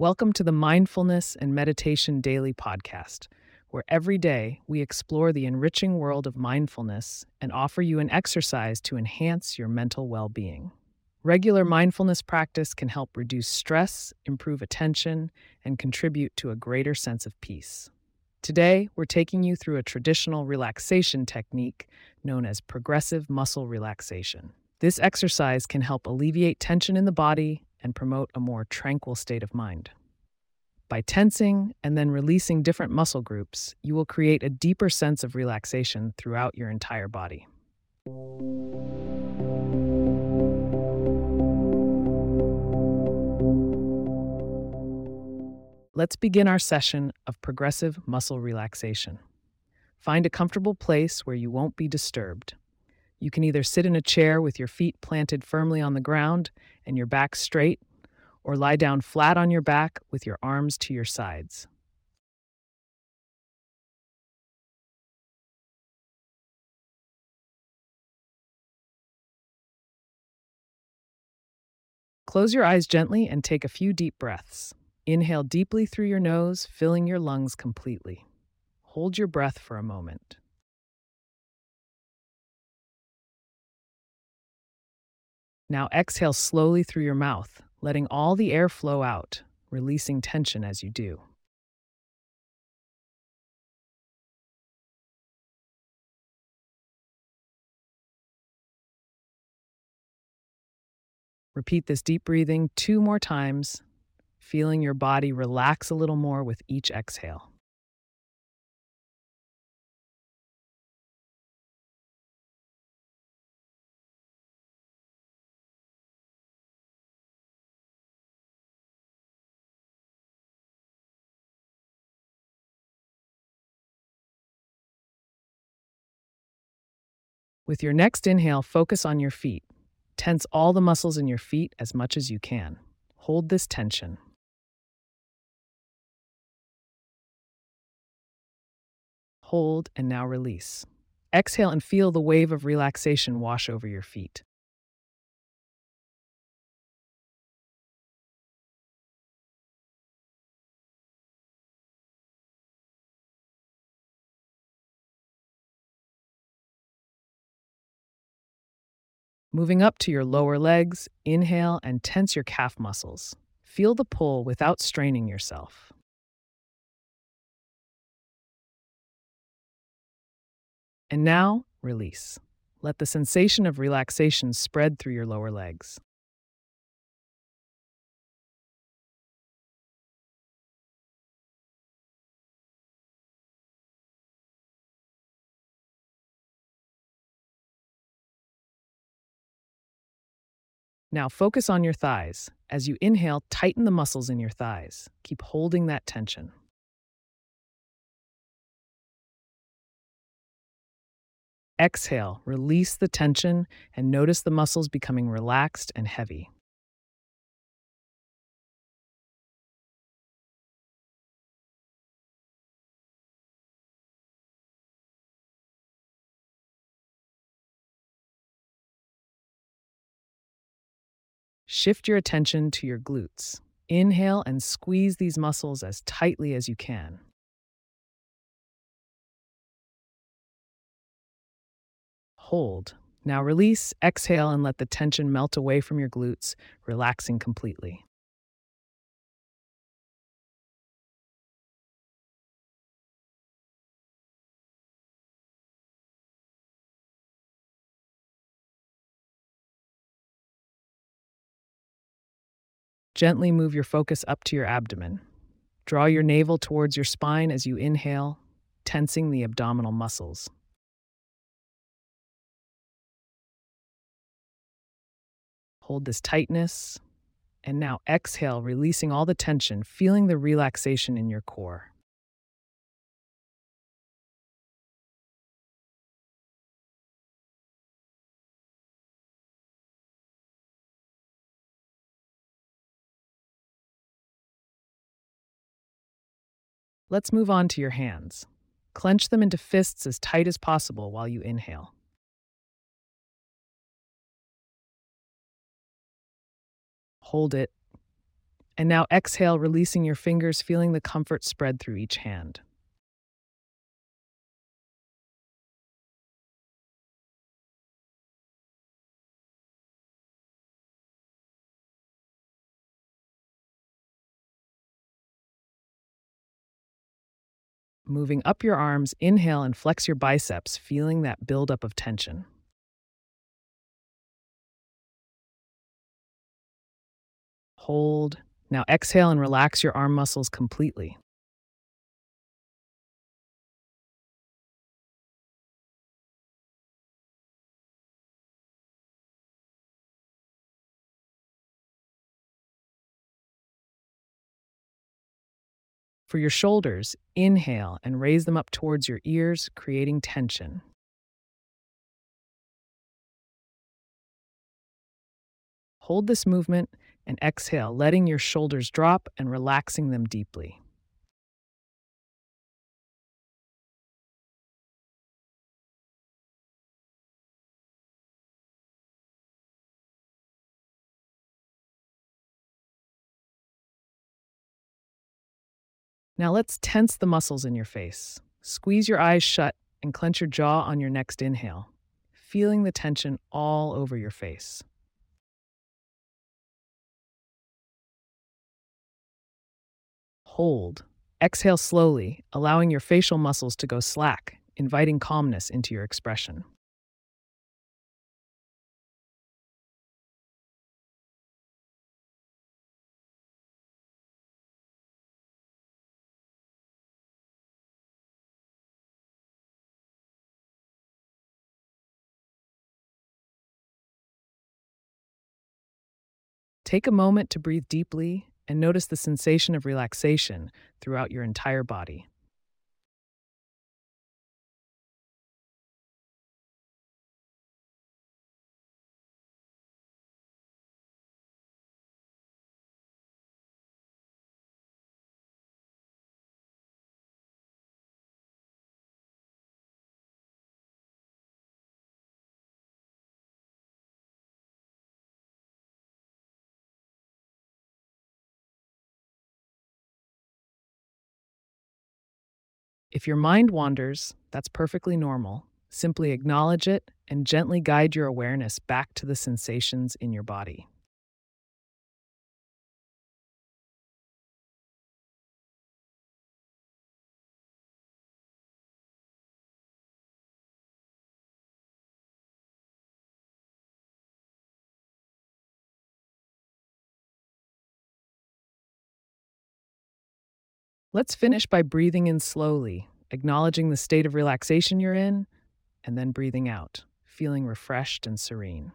Welcome to the Mindfulness and Meditation Daily Podcast, where every day we explore the enriching world of mindfulness and offer you an exercise to enhance your mental well being. Regular mindfulness practice can help reduce stress, improve attention, and contribute to a greater sense of peace. Today, we're taking you through a traditional relaxation technique known as progressive muscle relaxation. This exercise can help alleviate tension in the body and promote a more tranquil state of mind. By tensing and then releasing different muscle groups, you will create a deeper sense of relaxation throughout your entire body. Let's begin our session of progressive muscle relaxation. Find a comfortable place where you won't be disturbed. You can either sit in a chair with your feet planted firmly on the ground and your back straight, or lie down flat on your back with your arms to your sides. Close your eyes gently and take a few deep breaths. Inhale deeply through your nose, filling your lungs completely. Hold your breath for a moment. Now exhale slowly through your mouth, letting all the air flow out, releasing tension as you do. Repeat this deep breathing two more times, feeling your body relax a little more with each exhale. With your next inhale, focus on your feet. Tense all the muscles in your feet as much as you can. Hold this tension. Hold and now release. Exhale and feel the wave of relaxation wash over your feet. Moving up to your lower legs, inhale and tense your calf muscles. Feel the pull without straining yourself. And now, release. Let the sensation of relaxation spread through your lower legs. Now focus on your thighs. As you inhale, tighten the muscles in your thighs. Keep holding that tension. Exhale, release the tension, and notice the muscles becoming relaxed and heavy. Shift your attention to your glutes. Inhale and squeeze these muscles as tightly as you can. Hold. Now release, exhale, and let the tension melt away from your glutes, relaxing completely. Gently move your focus up to your abdomen. Draw your navel towards your spine as you inhale, tensing the abdominal muscles. Hold this tightness, and now exhale, releasing all the tension, feeling the relaxation in your core. Let's move on to your hands. Clench them into fists as tight as possible while you inhale. Hold it And now exhale, releasing your fingers, feeling the comfort spread through each hand. Moving up your arms, inhale and flex your biceps, feeling that buildup of tension. Hold. Now exhale and relax your arm muscles completely. For your shoulders, inhale and raise them up towards your ears, creating tension. Hold this movement and exhale, letting your shoulders drop and relaxing them deeply. Now let's tense the muscles in your face. Squeeze your eyes shut and clench your jaw on your next inhale, feeling the tension all over your face. Hold. Exhale slowly, allowing your facial muscles to go slack, inviting calmness into your expression. Take a moment to breathe deeply and notice the sensation of relaxation throughout your entire body. If your mind wanders, that's perfectly normal. Simply acknowledge it and gently guide your awareness back to the sensations in your body. Let's finish by breathing in slowly, acknowledging the state of relaxation you're in, and then breathing out, feeling refreshed and serene.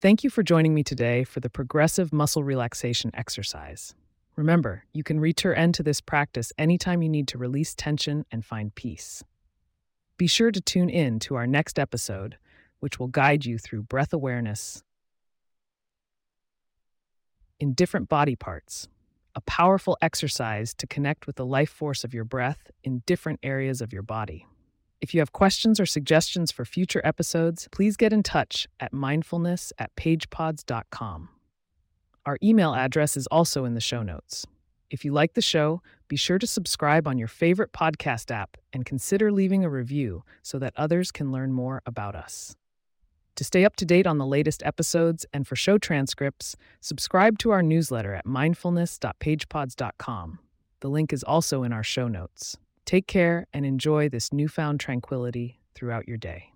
Thank you for joining me today for the progressive muscle relaxation exercise. Remember, you can return to this practice anytime you need to release tension and find peace. Be sure to tune in to our next episode, which will guide you through breath awareness in different body parts, a powerful exercise to connect with the life force of your breath in different areas of your body. If you have questions or suggestions for future episodes, please get in touch at mindfulness at pagepods.com. Our email address is also in the show notes. If you like the show, be sure to subscribe on your favorite podcast app and consider leaving a review so that others can learn more about us. To stay up to date on the latest episodes and for show transcripts, subscribe to our newsletter at mindfulness.pagepods.com. The link is also in our show notes. Take care and enjoy this newfound tranquility throughout your day.